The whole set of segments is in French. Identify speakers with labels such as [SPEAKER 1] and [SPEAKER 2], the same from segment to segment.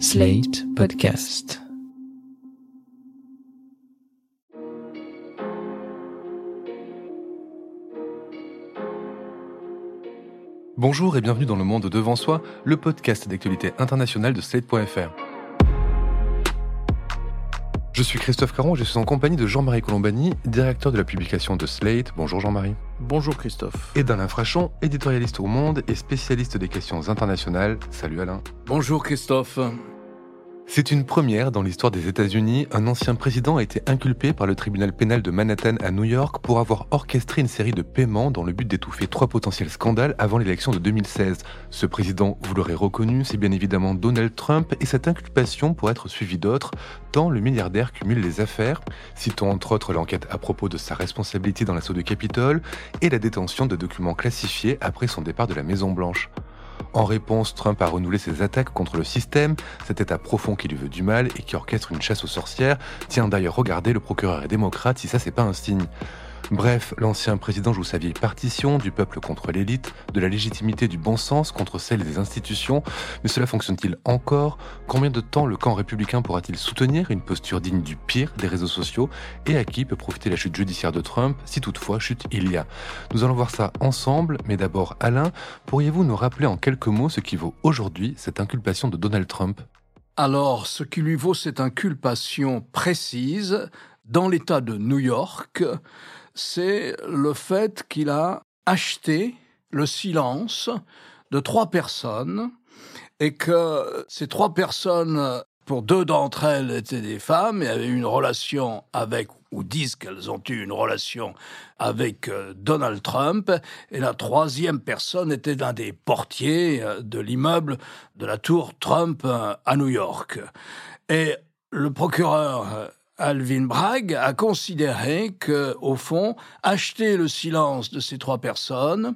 [SPEAKER 1] Slate Podcast.
[SPEAKER 2] Bonjour et bienvenue dans Le Monde Devant Soi, le podcast d'actualité internationale de Slate.fr. Je suis Christophe Caron, je suis en compagnie de Jean-Marie Colombani, directeur de la publication de Slate. Bonjour Jean-Marie.
[SPEAKER 3] Bonjour Christophe.
[SPEAKER 2] Et d'Alain Frachon, éditorialiste au Monde et spécialiste des questions internationales. Salut Alain.
[SPEAKER 4] Bonjour Christophe.
[SPEAKER 2] C'est une première dans l'histoire des États-Unis. Un ancien président a été inculpé par le tribunal pénal de Manhattan à New York pour avoir orchestré une série de paiements dans le but d'étouffer trois potentiels scandales avant l'élection de 2016. Ce président, vous l'aurez reconnu, c'est bien évidemment Donald Trump et cette inculpation pourrait être suivie d'autres, tant le milliardaire cumule les affaires. Citons entre autres l'enquête à propos de sa responsabilité dans l'assaut de Capitole et la détention de documents classifiés après son départ de la Maison-Blanche. En réponse, Trump a renouvelé ses attaques contre le système, cet État profond qui lui veut du mal et qui orchestre une chasse aux sorcières. Tiens d'ailleurs, regardez, le procureur est démocrate si ça c'est pas un signe. Bref, l'ancien président joue sa vieille partition du peuple contre l'élite, de la légitimité du bon sens contre celle des institutions, mais cela fonctionne-t-il encore? Combien de temps le camp républicain pourra-t-il soutenir une posture digne du pire des réseaux sociaux? Et à qui peut profiter la chute judiciaire de Trump, si toutefois chute il y a? Nous allons voir ça ensemble, mais d'abord Alain, pourriez-vous nous rappeler en quelques mots ce qui vaut aujourd'hui cette inculpation de Donald Trump?
[SPEAKER 4] Alors, ce qui lui vaut cette inculpation précise dans l'État de New York, c'est le fait qu'il a acheté le silence de trois personnes et que ces trois personnes, pour deux d'entre elles étaient des femmes et avaient une relation avec, ou disent qu'elles ont eu une relation avec Donald Trump, et la troisième personne était l'un des portiers de l'immeuble de la tour Trump à New York. Et le procureur Alvin Bragg a considéré que, au fond, acheter le silence de ces trois personnes,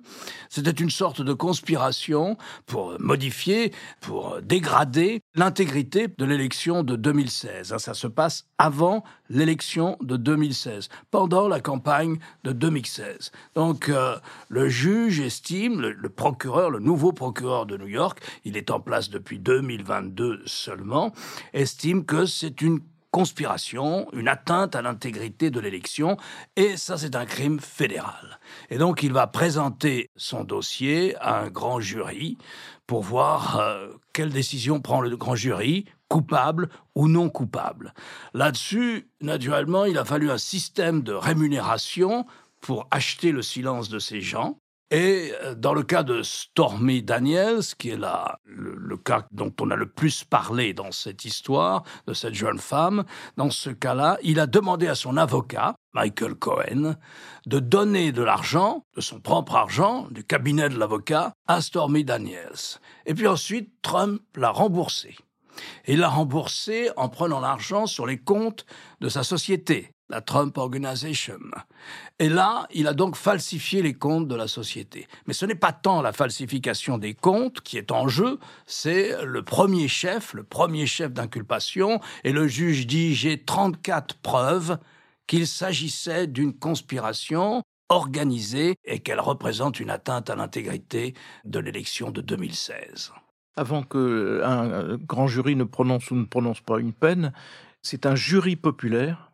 [SPEAKER 4] c'était une sorte de conspiration pour modifier, pour dégrader l'intégrité de l'élection de 2016. Ça se passe avant l'élection de 2016, pendant la campagne de 2016. Donc, euh, le juge estime, le, le procureur, le nouveau procureur de New York, il est en place depuis 2022 seulement, estime que c'est une conspiration, une atteinte à l'intégrité de l'élection, et ça c'est un crime fédéral. Et donc il va présenter son dossier à un grand jury pour voir euh, quelle décision prend le grand jury, coupable ou non coupable. Là-dessus, naturellement, il a fallu un système de rémunération pour acheter le silence de ces gens. Et dans le cas de Stormy Daniels, qui est la, le, le, cas dont on a le plus parlé dans cette histoire, de cette jeune femme, dans ce cas-là, il a demandé à son avocat, Michael Cohen, de donner de l'argent, de son propre argent, du cabinet de l'avocat, à Stormy Daniels. Et puis ensuite, Trump l'a remboursé. Et il l'a remboursé en prenant l'argent sur les comptes de sa société, la Trump Organization. Et là, il a donc falsifié les comptes de la société. Mais ce n'est pas tant la falsification des comptes qui est en jeu, c'est le premier chef, le premier chef d'inculpation, et le juge dit j'ai 34 preuves qu'il s'agissait d'une conspiration organisée et qu'elle représente une atteinte à l'intégrité de l'élection de 2016.
[SPEAKER 3] Avant qu'un grand jury ne prononce ou ne prononce pas une peine, c'est un jury populaire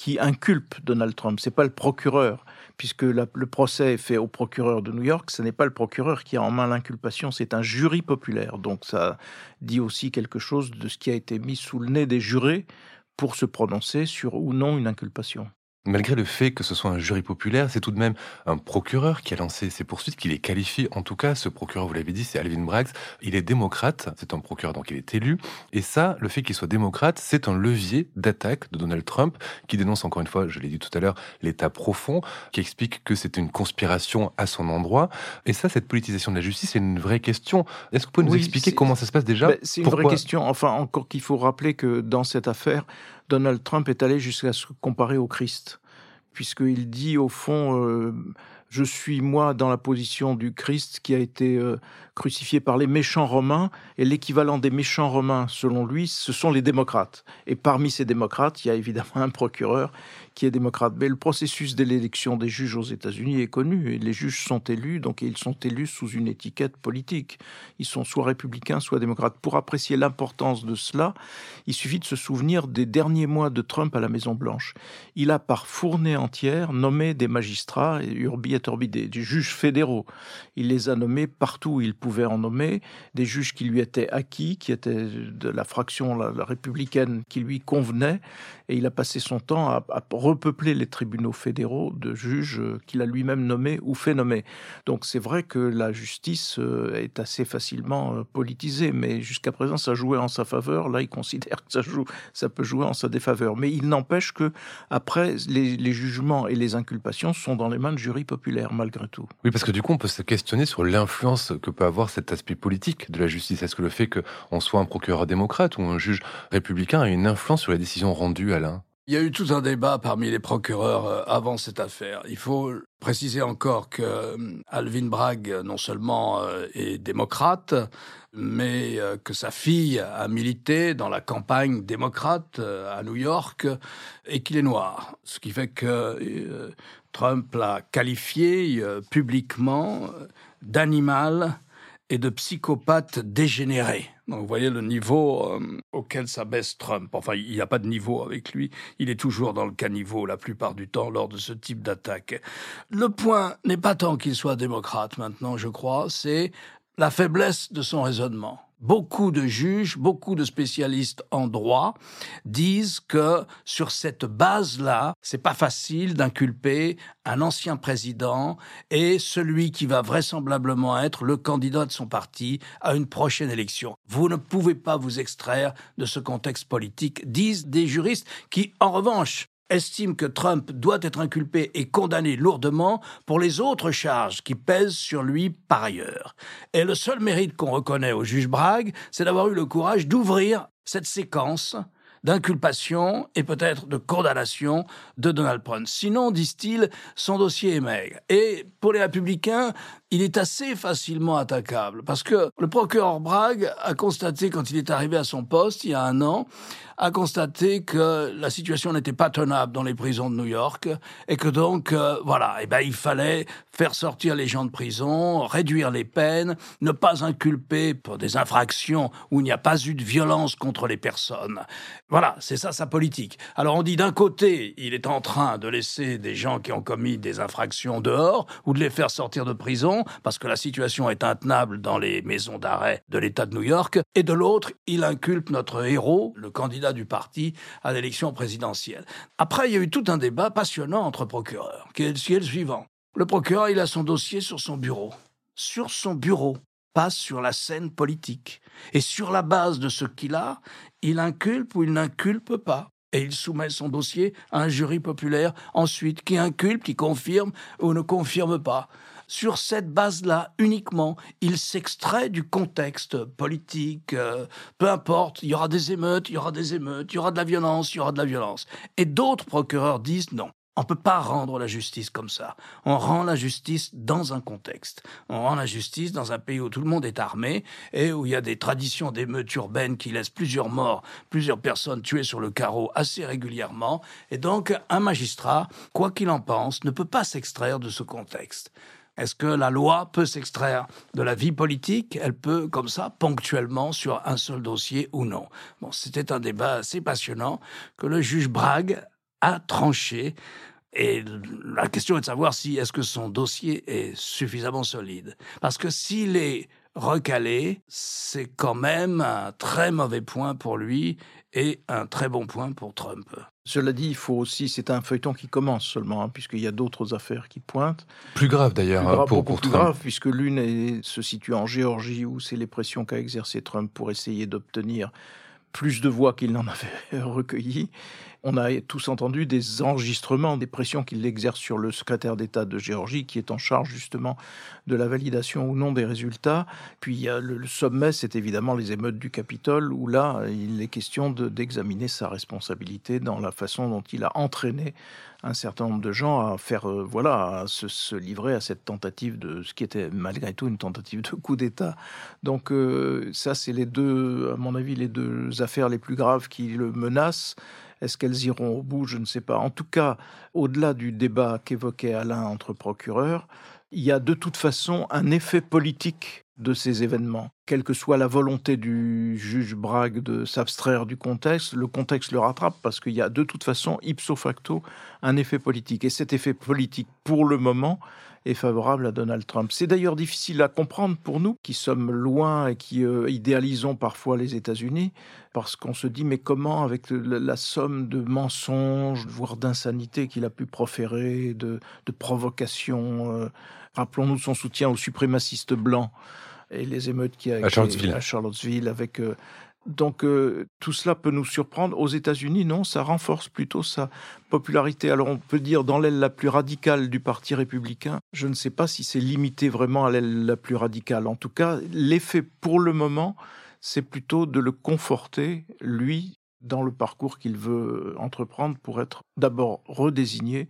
[SPEAKER 3] qui inculpe Donald Trump. C'est pas le procureur, puisque le procès est fait au procureur de New York. Ce n'est pas le procureur qui a en main l'inculpation, c'est un jury populaire. Donc ça dit aussi quelque chose de ce qui a été mis sous le nez des jurés pour se prononcer sur ou non une inculpation.
[SPEAKER 2] Malgré le fait que ce soit un jury populaire, c'est tout de même un procureur qui a lancé ces poursuites, qui les qualifie. En tout cas, ce procureur, vous l'avez dit, c'est Alvin Braggs. Il est démocrate, c'est un procureur, donc il est élu. Et ça, le fait qu'il soit démocrate, c'est un levier d'attaque de Donald Trump, qui dénonce encore une fois, je l'ai dit tout à l'heure, l'État profond, qui explique que c'est une conspiration à son endroit. Et ça, cette politisation de la justice, c'est une vraie question. Est-ce que vous pouvez nous
[SPEAKER 3] Oui,
[SPEAKER 2] expliquer comment ça se passe déjà?
[SPEAKER 3] Ben, c'est une
[SPEAKER 2] Pourquoi?
[SPEAKER 3] vraie question. Enfin, encore qu'il faut rappeler que dans cette affaire, Donald Trump est allé jusqu'à se comparer au Christ, puisqu'il dit au fond, euh, je suis moi dans la position du Christ qui a été, euh, crucifié par les méchants romains, et l'équivalent des méchants romains, selon lui, ce sont les démocrates. Et parmi ces démocrates, il y a évidemment un procureur qui est démocrate. Mais le processus de l'élection des juges aux États-Unis est connu. Et les juges sont élus, donc ils sont élus sous une étiquette politique. Ils sont soit républicains, soit démocrates. Pour apprécier l'importance de cela, il suffit de se souvenir des derniers mois de Trump à la Maison-Blanche. Il a par fournée entière nommé des magistrats, urbi et orbi, des juges fédéraux. Il les a nommés partout où il pouvait en nommer, des juges qui lui étaient acquis, qui étaient de la fraction la, républicaine qui lui convenait, et il a passé son temps à, à repeupler les tribunaux fédéraux de juges qu'il a lui-même nommés ou fait nommer. Donc c'est vrai que la justice euh, est assez facilement euh, politisée, mais jusqu'à présent ça jouait en sa faveur. Là, il considère que ça joue, ça peut jouer en sa défaveur. Mais il n'empêche que après les, les jugements et les inculpations sont dans les mains de jurys populaires malgré tout.
[SPEAKER 2] Oui, parce que du coup on peut se questionner sur l'influence que peut avoir cet aspect politique de la justice. Est-ce que le fait qu'on soit un procureur démocrate ou un juge républicain a une influence sur les décisions rendues, Alain?
[SPEAKER 4] Il y a eu tout un débat parmi les procureurs euh, avant cette affaire. Il faut préciser encore que euh, Alvin Bragg, non seulement euh, est démocrate, mais que sa fille a milité dans la campagne démocrate à New York et qu'il est noir. Ce qui fait que Trump l'a qualifié publiquement d'animal et de psychopathe dégénéré. Donc vous voyez le niveau euh, auquel s'abaisse Trump. Enfin, il n'y a pas de niveau avec lui. Il est toujours dans le caniveau la plupart du temps lors de ce type d'attaque. Le point n'est pas tant qu'il soit démocrate maintenant, je crois, c'est la faiblesse de son raisonnement beaucoup de juges, beaucoup de spécialistes en droit disent que sur cette base-là, c'est pas facile d'inculper un ancien président et celui qui va vraisemblablement être le candidat de son parti à une prochaine élection. Vous ne pouvez pas vous extraire de ce contexte politique, disent des juristes qui, en revanche, estime que Trump doit être inculpé et condamné lourdement pour les autres charges qui pèsent sur lui par ailleurs. Et le seul mérite qu'on reconnaît au juge Bragg, c'est d'avoir eu le courage d'ouvrir cette séquence d'inculpation et peut-être de condamnation de Donald Trump. Sinon, disent-ils, son dossier est maigre. Et pour les républicains, il est assez facilement attaquable parce que le procureur Bragg a constaté quand il est arrivé à son poste il y a un an, a constaté que la situation n'était pas tenable dans les prisons de New York et que donc euh, voilà, et eh ben il fallait faire sortir les gens de prison, réduire les peines, ne pas inculper pour des infractions où il n'y a pas eu de violence contre les personnes. Voilà, c'est ça sa politique. Alors on dit d'un côté, il est en train de laisser des gens qui ont commis des infractions dehors ou de les faire sortir de prison parce que la situation est intenable dans les maisons d'arrêt de l'État de New York, et de l'autre, il inculpe notre héros, le candidat du parti, à l'élection présidentielle. Après, il y a eu tout un débat passionnant entre procureurs, qui est, le suivant. Le procureur, il a son dossier sur son bureau. Sur son bureau, pas sur la scène politique. Et sur la base de ce qu'il a, il inculpe ou il n'inculpe pas. Et il soumet son dossier à un jury populaire ensuite qui inculpe, qui confirme ou ne confirme pas sur cette base-là uniquement, il s'extrait du contexte politique, euh, peu importe, il y aura des émeutes, il y aura des émeutes, il y aura de la violence, il y aura de la violence. Et d'autres procureurs disent non. On ne peut pas rendre la justice comme ça. On rend la justice dans un contexte. On rend la justice dans un pays où tout le monde est armé et où il y a des traditions d'émeutes urbaines qui laissent plusieurs morts, plusieurs personnes tuées sur le carreau assez régulièrement. Et donc, un magistrat, quoi qu'il en pense, ne peut pas s'extraire de ce contexte. Est-ce que la loi peut s'extraire de la vie politique? Elle peut, comme ça, ponctuellement, sur un seul dossier ou non Bon, c'était un débat assez passionnant que le juge Bragg a tranché. Et la question est de savoir si est-ce que son dossier est suffisamment solide. Parce que s'il est recalé, c'est quand même un très mauvais point pour lui et un très bon point pour Trump.
[SPEAKER 3] Cela dit, il faut aussi, c'est un feuilleton qui commence seulement, hein, puisqu'il y a d'autres affaires qui pointent.
[SPEAKER 2] Plus grave d'ailleurs hein, pour,
[SPEAKER 3] pour plus grave, puisque l'une se situe en Géorgie, où c'est les pressions qu'a exercé Trump pour essayer d'obtenir plus de voix qu'il n'en avait recueilli. On a tous entendu des enregistrements, des pressions qu'il exerce sur le secrétaire d'État de Géorgie, qui est en charge justement de la validation ou non des résultats. Puis le, sommet, c'est évidemment les émeutes du Capitole, où là, il est question d'examiner sa responsabilité dans la façon dont il a entraîné un certain nombre de gens à faire, euh, voilà, à se, livrer à cette tentative de ce qui était malgré tout une tentative de coup d'État. Donc euh, ça, c'est les deux, à mon avis, les deux affaires les plus graves qui le menacent. Est-ce qu'elles iront au bout? Je ne sais pas. En tout cas, au-delà du débat qu'évoquait Alain entre procureurs, il y a de toute façon un effet politique de ces événements. Quelle que soit la volonté du juge Bragg de s'abstraire du contexte, le contexte le rattrape parce qu'il y a de toute façon, ipso facto, un effet politique. Et cet effet politique, pour le moment, est favorable à Donald Trump. C'est d'ailleurs difficile à comprendre pour nous qui sommes loin et qui euh, idéalisons parfois les États-Unis, parce qu'on se dit mais comment avec la, somme de mensonges, voire d'insanité qu'il a pu proférer, de, de provocations, euh, rappelons-nous son soutien aux suprémacistes blancs et les émeutes qui a
[SPEAKER 2] à Charlottesville.
[SPEAKER 3] à Charlottesville avec euh, donc euh, tout cela peut nous surprendre. Aux États-Unis, non, ça renforce plutôt sa popularité. Alors on peut dire dans l'aile la plus radicale du Parti républicain, je ne sais pas si c'est limité vraiment à l'aile la plus radicale. En tout cas, l'effet pour le moment, c'est plutôt de le conforter, lui, dans le parcours qu'il veut entreprendre pour être d'abord redésigné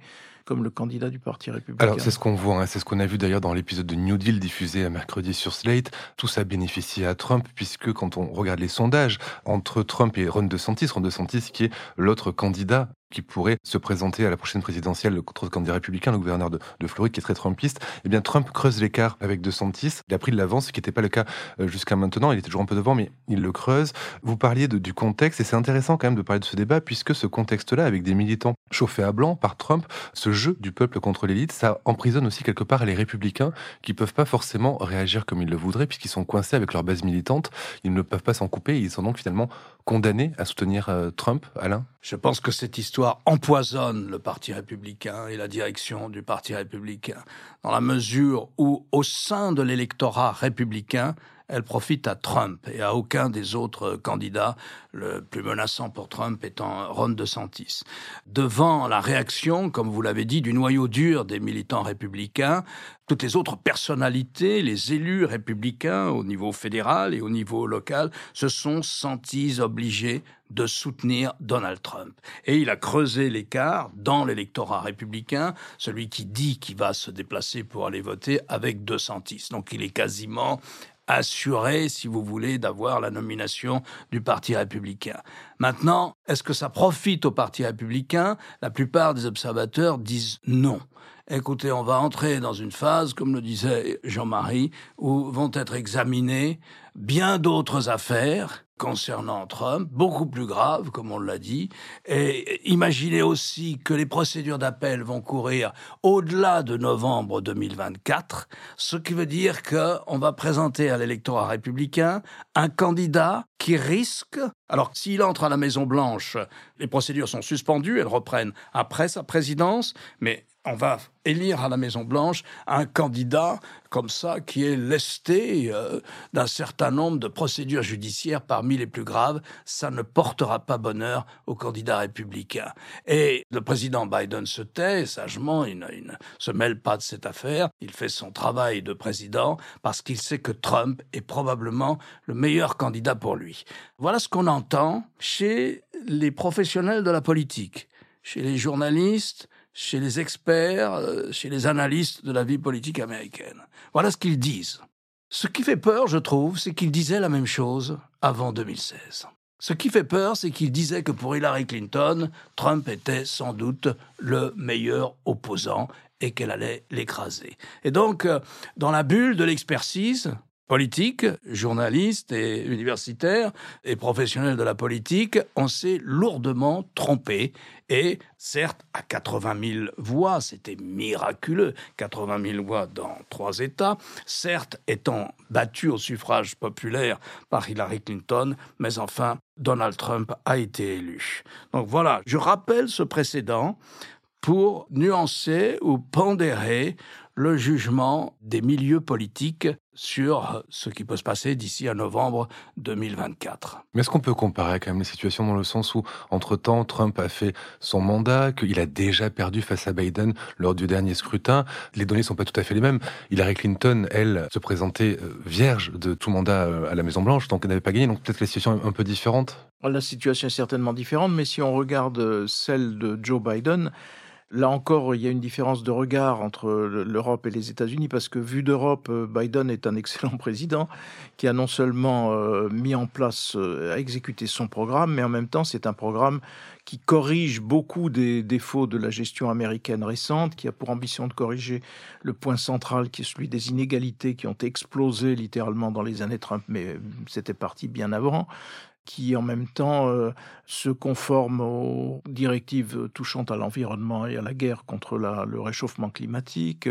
[SPEAKER 2] Alors c'est ce qu'on voit, hein. c'est ce qu'on a vu d'ailleurs dans l'épisode de New Deal diffusé à mercredi sur Slate. Tout ça bénéficie à Trump puisque quand on regarde les sondages entre Trump et Ron DeSantis, Ron DeSantis qui est l'autre candidat qui pourrait se présenter à la prochaine présidentielle contre le candidat républicain, le gouverneur de, Floride, qui est très trumpiste, eh bien Trump creuse l'écart avec DeSantis. Il a pris de l'avance, ce qui n'était pas le cas euh, jusqu'à maintenant. Il était toujours un peu devant, mais il le creuse. Vous parliez du contexte, et c'est intéressant quand même de parler de ce débat, puisque ce contexte-là, avec des militants chauffés à blanc par Trump, ce jeu du peuple contre l'élite, ça emprisonne aussi quelque part les républicains qui peuvent pas forcément réagir comme ils le voudraient, puisqu'ils sont coincés avec leur base militante. Ils ne peuvent pas s'en couper, ils sont donc finalement condamnés à soutenir euh, Trump, Alain?
[SPEAKER 4] Je pense que cette histoire empoisonne le Parti républicain et la direction du Parti républicain, dans la mesure où, au sein de l'électorat républicain, elle profite à Trump et à aucun des autres candidats, le plus menaçant pour Trump étant Ron DeSantis. Devant la réaction, comme vous l'avez dit, du noyau dur des militants républicains, toutes les autres personnalités, les élus républicains au niveau fédéral et au niveau local, se sont sentis obligés de soutenir Donald Trump. Et il a creusé l'écart dans l'électorat républicain, celui qui dit qu'il va se déplacer pour aller voter avec DeSantis. Donc il est quasiment assuré, si vous voulez, d'avoir la nomination du Parti républicain. Maintenant, est-ce que ça profite au Parti républicain? La plupart des observateurs disent non. Écoutez, on va entrer dans une phase, comme le disait Jean-Marie, où vont être examinées bien d'autres affaires concernant Trump, beaucoup plus grave, comme on l'a dit. Et imaginez aussi que les procédures d'appel vont courir au-delà de novembre 2024, ce qui veut dire qu'on va présenter à l'électorat républicain un candidat qui risque, alors s'il entre à la Maison Blanche, les procédures sont suspendues, elles reprennent après sa présidence, mais on va élire à la Maison Blanche un candidat comme ça qui est lesté euh, d'un certain nombre de procédures judiciaires parmi les plus graves, ça ne portera pas bonheur au candidat républicain. Et le président Biden se tait sagement, il ne se mêle pas de cette affaire, il fait son travail de président parce qu'il sait que Trump est probablement le meilleur candidat pour lui. Voilà ce qu'on entend chez les professionnels de la politique, chez les journalistes, chez les experts, euh, chez les analystes de la vie politique américaine. Voilà ce qu'ils disent. Ce qui fait peur, je trouve, c'est qu'ils disaient la même chose avant 2016. Ce qui fait peur, c'est qu'ils disaient que pour Hillary Clinton, Trump était sans doute le meilleur opposant et qu'elle allait l'écraser. Et donc, euh, dans la bulle de l'expertise, politique, journaliste et universitaire et professionnel de la politique, on s'est lourdement trompé. Et certes, à 80 000 voix, c'était miraculeux, 80 000 voix dans trois États, certes étant battu au suffrage populaire par Hillary Clinton, mais enfin, Donald Trump a été élu. Donc voilà, je rappelle ce précédent pour nuancer ou pondérer le jugement des milieux politiques sur ce qui peut se passer d'ici à novembre 2024.
[SPEAKER 2] Mais est-ce qu'on peut comparer quand même les situations dans le sens où, entre-temps, Trump a fait son mandat, qu'il a déjà perdu face à Biden lors du dernier scrutin? Les données sont pas tout à fait les mêmes. Hillary Clinton, elle, se présentait euh, vierge de tout mandat euh, à la Maison-Blanche, donc elle n'avait pas gagné, donc peut-être que la situation est un peu différente
[SPEAKER 3] La situation est certainement différente, mais si on regarde euh, celle de Joe Biden, Là encore, il y a une différence de regard entre l'Europe et les États-Unis parce que vu d'Europe, euh, Biden est un excellent président qui a non seulement euh, mis en place, euh, a exécuté son programme, mais en même temps, c'est un programme qui corrige beaucoup des défauts de la gestion américaine récente, qui a pour ambition de corriger le point central qui est celui des inégalités qui ont explosé littéralement dans les années Trump, mais c'était parti bien avant qui en même temps euh, se conforme aux directives touchant à l'environnement et à la guerre contre le réchauffement climatique,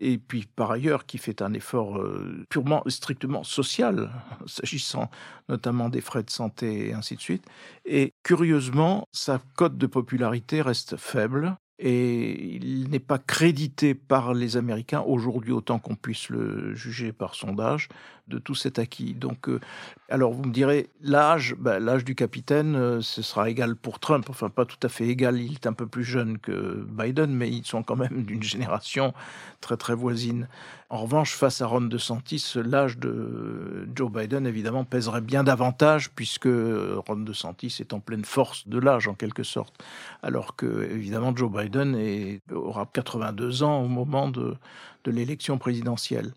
[SPEAKER 3] et puis par ailleurs qui fait un effort euh, purement, strictement social, s'agissant notamment des frais de santé et ainsi de suite. Et curieusement, sa cote de popularité reste faible et il n'est pas crédité par les Américains aujourd'hui autant qu'on puisse le juger par sondage de tout cet acquis. Donc, euh, alors vous me direz l'âge, ben, l'âge du capitaine, euh, ce sera égal pour Trump. Enfin, pas tout à fait égal. Il est un peu plus jeune que Biden, mais ils sont quand même d'une génération très très voisine. En revanche, face à Ron DeSantis, l'âge de Joe Biden évidemment pèserait bien davantage puisque Ron DeSantis est en pleine force de l'âge en quelque sorte, alors que évidemment Joe Biden aura 82 ans au moment de, de l'élection présidentielle.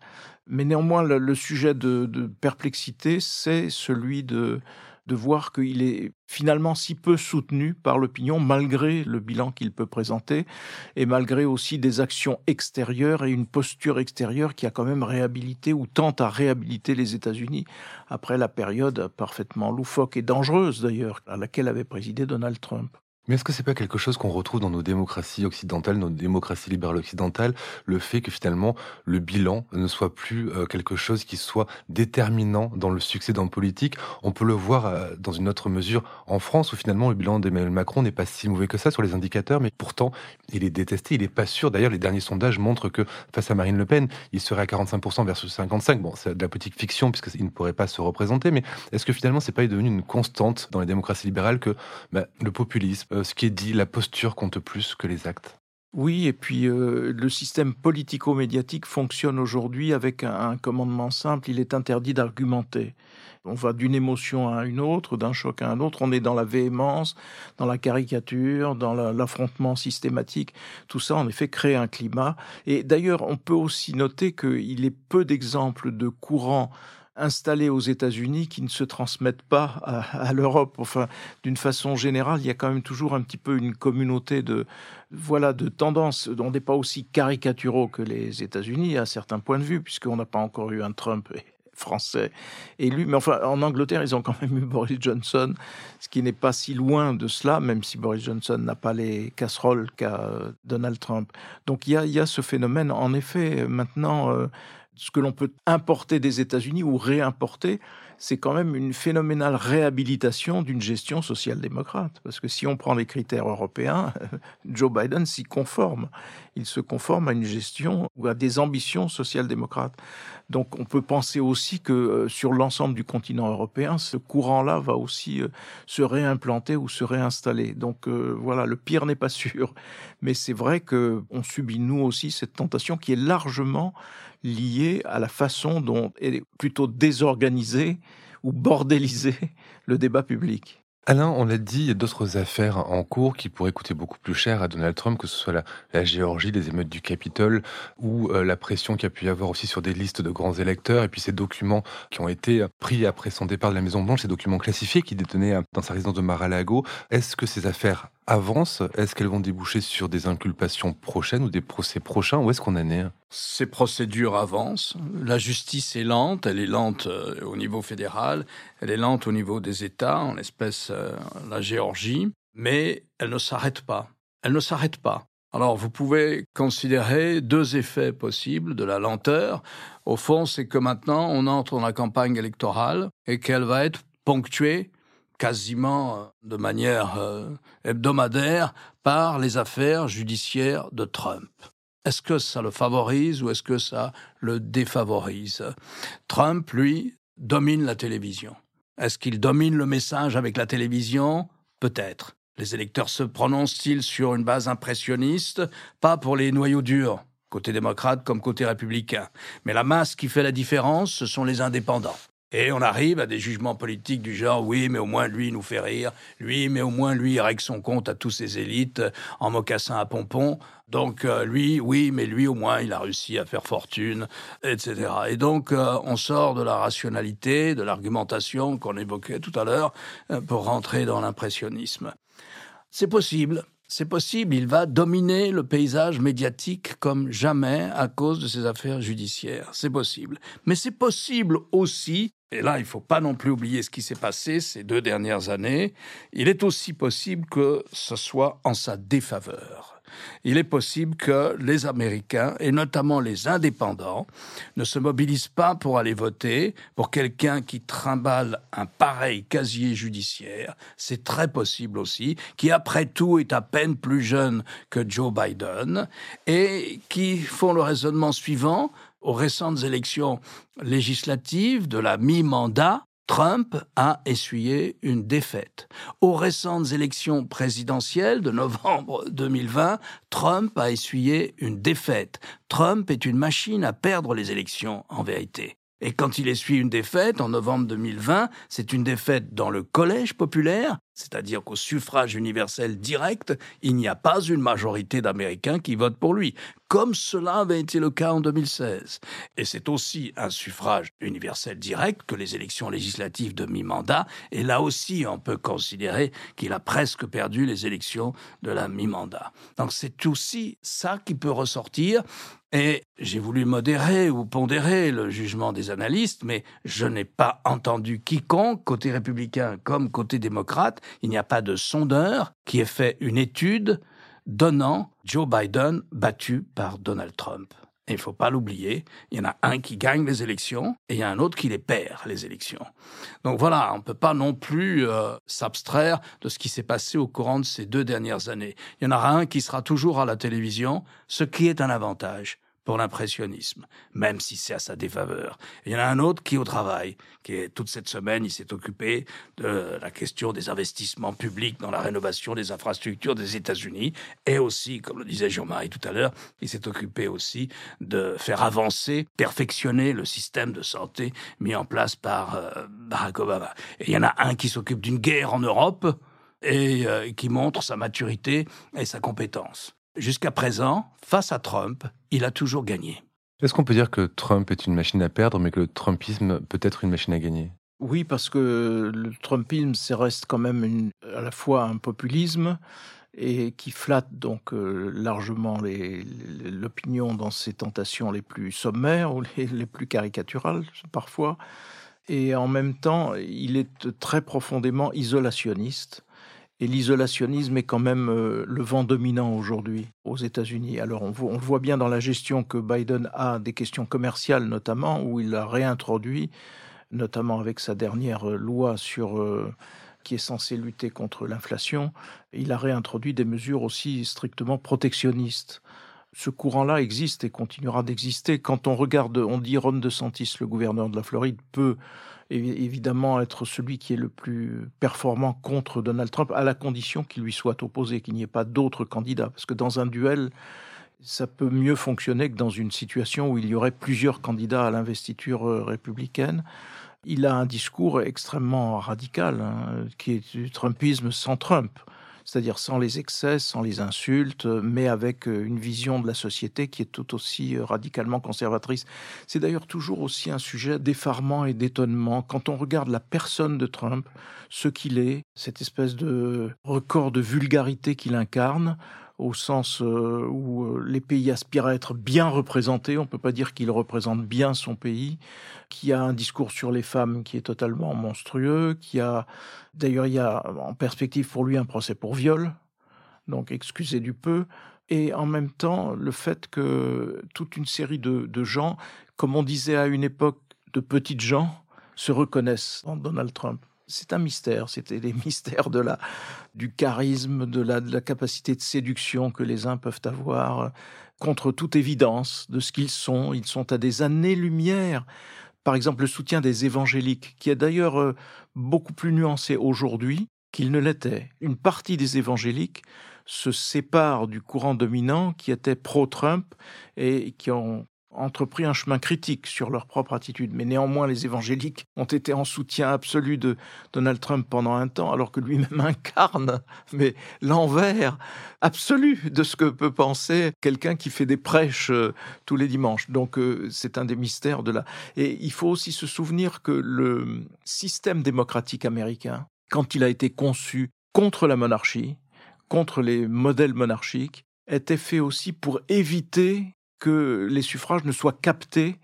[SPEAKER 3] Mais néanmoins, le, sujet de, perplexité, c'est celui de, de voir qu'il est finalement si peu soutenu par l'opinion, malgré le bilan qu'il peut présenter, et malgré aussi des actions extérieures et une posture extérieure qui a quand même réhabilité ou tente à réhabiliter les États-Unis après la période parfaitement loufoque et dangereuse d'ailleurs à laquelle avait présidé Donald Trump.
[SPEAKER 2] Mais est-ce que c'est pas quelque chose qu'on retrouve dans nos démocraties occidentales, nos démocraties libérales occidentales, le fait que finalement le bilan ne soit plus euh, quelque chose qui soit déterminant dans le succès d'un politique? On peut le voir euh, dans une autre mesure en France où finalement le bilan d'Emmanuel Macron n'est pas si mauvais que ça sur les indicateurs, mais pourtant il est détesté, il n'est pas sûr. D'ailleurs, les derniers sondages montrent que face à Marine Le Pen, il serait à 45% versus 55%. Bon, c'est de la politique fiction puisqu'il ne pourrait pas se représenter, mais est-ce que finalement c'est pas devenu une constante dans les démocraties libérales que bah, le populisme ce qui est dit, la posture compte plus que les actes.
[SPEAKER 3] Oui, et puis euh, le système politico-médiatique fonctionne aujourd'hui avec un, commandement simple, il est interdit d'argumenter. On va d'une émotion à une autre, d'un choc à un autre, on est dans la véhémence, dans la caricature, dans l'affrontement systématique. Tout ça, en effet, crée un climat. Et d'ailleurs, on peut aussi noter qu'il est peu d'exemples de courants installés aux États-Unis qui ne se transmettent pas à, l'Europe. Enfin, d'une façon générale, il y a quand même toujours un petit peu une communauté de voilà de tendances. On n'est pas aussi caricaturaux que les États-Unis à certains points de vue, puisqu'on n'a pas encore eu un Trump français élu. Mais enfin, en Angleterre, ils ont quand même eu Boris Johnson, ce qui n'est pas si loin de cela, même si Boris Johnson n'a pas les casseroles qu'a Donald Trump. Donc il y a, y a ce phénomène. En effet, maintenant, euh, ce que l'on peut importer des États-Unis ou réimporter, c'est quand même une phénoménale réhabilitation d'une gestion social-démocrate. Parce que si on prend les critères européens, Joe Biden s'y conforme. Il se conforme à une gestion ou à des ambitions social-démocrates. Donc on peut penser aussi que euh, sur l'ensemble du continent européen, ce courant-là va aussi euh, se réimplanter ou se réinstaller. Donc euh, voilà, le pire n'est pas sûr. Mais c'est vrai que on subit nous aussi cette tentation qui est largement liée à la façon dont est plutôt désorganisé ou bordélisé le débat public.
[SPEAKER 2] Alain, on l'a dit, il y a d'autres affaires en cours qui pourraient coûter beaucoup plus cher à Donald Trump, que ce soit la, Géorgie, les émeutes du Capitole, ou euh, la pression qu'il a pu y avoir aussi sur des listes de grands électeurs, et puis ces documents qui ont été pris après son départ de la Maison-Blanche, ces documents classifiés qu'il détenait dans sa résidence de Mar-a-Lago. Est-ce que ces affaires avancent Est-ce qu'elles vont déboucher sur des inculpations prochaines ou des procès prochains? Où est-ce qu'on en est
[SPEAKER 4] Ces procédures avancent. La justice est lente. Elle est lente euh, au niveau fédéral. Elle est lente au niveau des États, en l'espèce euh, la Géorgie. Mais elle ne s'arrête pas. Elle ne s'arrête pas. Alors, vous pouvez considérer deux effets possibles de la lenteur. Au fond, c'est que maintenant, on entre dans la campagne électorale et qu'elle va être ponctuée quasiment euh, de manière euh, hebdomadaire par les affaires judiciaires de Trump. Est-ce que ça le favorise ou est-ce que ça le défavorise? Trump, lui, domine la télévision. Est-ce qu'il domine le message avec la télévision? Peut-être. Les électeurs se prononcent-ils sur une base impressionniste? Pas pour les noyaux durs, côté démocrate comme côté républicain. Mais la masse qui fait la différence, ce sont les indépendants. Et on arrive à des jugements politiques du genre oui, mais au moins lui nous fait rire, lui, mais au moins lui règle son compte à tous ses élites en mocassin à pompons. Donc euh, lui, oui, mais lui au moins il a réussi à faire fortune, etc. Et donc euh, on sort de la rationalité, de l'argumentation qu'on évoquait tout à l'heure euh, pour rentrer dans l'impressionnisme. C'est possible. C'est possible, il va dominer le paysage médiatique comme jamais à cause de ses affaires judiciaires. C'est possible. Mais c'est possible aussi et là, il ne faut pas non plus oublier ce qui s'est passé ces deux dernières années, il est aussi possible que ce soit en sa défaveur. Il est possible que les Américains, et notamment les indépendants, ne se mobilisent pas pour aller voter pour quelqu'un qui trimballe un pareil casier judiciaire. C'est très possible aussi, qui après tout est à peine plus jeune que Joe Biden, et qui font le raisonnement suivant aux récentes élections législatives de la mi-mandat, Trump a essuyé une défaite. Aux récentes élections présidentielles de novembre 2020, Trump a essuyé une défaite. Trump est une machine à perdre les élections, en vérité. Et quand il essuie une défaite en novembre 2020, c'est une défaite dans le collège populaire, c'est-à-dire qu'au suffrage universel direct, il n'y a pas une majorité d'Américains qui votent pour lui, comme cela avait été le cas en 2016. Et c'est aussi un suffrage universel direct que les élections législatives de mi-mandat, et là aussi on peut considérer qu'il a presque perdu les élections de la mi-mandat. Donc c'est aussi ça qui peut ressortir, et j'ai voulu modérer ou pondérer le jugement des analystes, mais je n'ai pas entendu quiconque, côté républicain comme côté démocrate, il n'y a pas de sondeur qui ait fait une étude donnant Joe Biden battu par Donald Trump. Il ne faut pas l'oublier, il y en a un qui gagne les élections et il y a un autre qui les perd, les élections. Donc voilà, on ne peut pas non plus euh, s'abstraire de ce qui s'est passé au courant de ces deux dernières années. Il y en aura un qui sera toujours à la télévision, ce qui est un avantage pour l'impressionnisme, même si c'est à sa défaveur. il y en a un autre qui au travail, qui est toute cette semaine, il s'est occupé de la question des investissements publics dans la rénovation des infrastructures des États-Unis, et aussi, comme le disait Jean-Marie tout à l'heure, il s'est occupé aussi de faire avancer, perfectionner le système de santé mis en place par euh, Barack Obama. Et il y en a un qui s'occupe d'une guerre en Europe et euh, qui montre sa maturité et sa compétence. Jusqu'à présent, face à Trump, il a toujours gagné.
[SPEAKER 2] Est-ce qu'on peut dire que Trump est une machine à perdre, mais que le Trumpisme peut être une machine à gagner?
[SPEAKER 3] Oui, parce que le Trumpisme, ça reste quand même à la fois un populisme et qui flatte donc euh, largement l'opinion dans ses tentations les plus sommaires ou les, les plus caricaturales parfois. Et en même temps, il est très profondément isolationniste et l'isolationnisme est quand même euh, le vent dominant aujourd'hui aux États-Unis. Alors on, on, voit bien dans la gestion que Biden a des questions commerciales notamment, où il a réintroduit, notamment avec sa dernière euh, loi sur euh, qui est censée lutter contre l'inflation, il a réintroduit des mesures aussi strictement protectionnistes. Ce courant-là existe et continuera d'exister. Quand on regarde, on dit Ron DeSantis, le gouverneur de la Floride, peut évidemment être celui qui est le plus performant contre Donald Trump, à la condition qu'il lui soit opposé, qu'il n'y ait pas d'autres candidats. Parce que dans un duel, ça peut mieux fonctionner que dans une situation où il y aurait plusieurs candidats à l'investiture euh, républicaine. Il a un discours extrêmement radical, hein, qui est du Trumpisme sans Trump c'est-à-dire sans les excès, sans les insultes, mais avec euh, une vision de la société qui est tout aussi euh, radicalement conservatrice. C'est d'ailleurs toujours aussi un sujet d'effarement et d'étonnement quand on regarde la personne de Trump, ce qu'il est, cette espèce de record de vulgarité qu'il incarne au sens euh, où euh, les pays aspirent à être bien représentés. On ne peut pas dire qu'il représente bien son pays, qui a un discours sur les femmes qui est totalement monstrueux, qui a d'ailleurs il y a en perspective pour lui un procès pour viol, donc excusez du peu, et en même temps le fait que toute une série de, de gens, comme on disait à une époque, de petites gens, se reconnaissent dans Donald Trump. C'est un mystère. C'était les mystères de la, du charisme, de la, de la capacité de séduction que les uns peuvent avoir contre toute évidence de ce qu'ils sont. Ils sont à des années-lumière. Par exemple, le soutien des évangéliques, qui est d'ailleurs euh, beaucoup plus nuancé aujourd'hui qu'il ne l'était. Une partie des évangéliques se sépare du courant dominant qui était pro-Trump et qui ont entrepris un chemin critique sur leur propre attitude. Mais néanmoins, les évangéliques ont été en soutien absolu de Donald Trump pendant un temps, alors que lui-même incarne, mais l'envers absolu de ce que peut penser quelqu'un qui fait des prêches euh, tous les dimanches. Donc, euh, c'est un des mystères de la. Et il faut aussi se souvenir que le système démocratique américain, quand il a été conçu contre la monarchie, contre les modèles monarchiques, était fait aussi pour éviter que les suffrages ne soient captés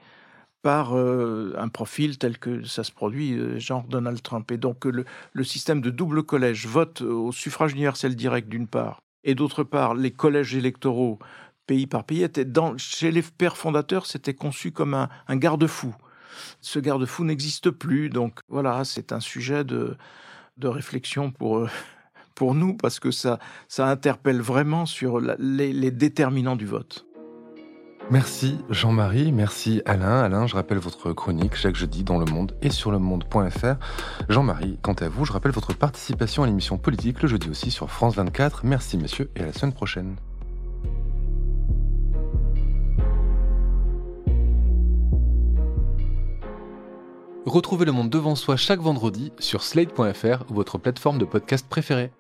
[SPEAKER 3] par euh, un profil tel que ça se produit, euh, genre Donald Trump. Et donc le, système de double collège, vote au suffrage universel direct d'une part, et d'autre part les collèges électoraux pays par pays, dans, chez les pères fondateurs, c'était conçu comme un, garde-fou. Ce garde-fou n'existe plus, donc voilà, c'est un sujet de, de réflexion pour, euh, pour nous, parce que ça, ça interpelle vraiment sur les déterminants du vote.
[SPEAKER 2] Merci Jean-Marie, merci Alain. Alain, je rappelle votre chronique chaque jeudi dans Le Monde et sur le monde.fr. Jean-Marie, quant à vous, je rappelle votre participation à l'émission politique le jeudi aussi sur France 24. Merci messieurs et à la semaine prochaine. Retrouvez Le Monde devant soi chaque vendredi sur slate.fr votre plateforme de podcast préférée.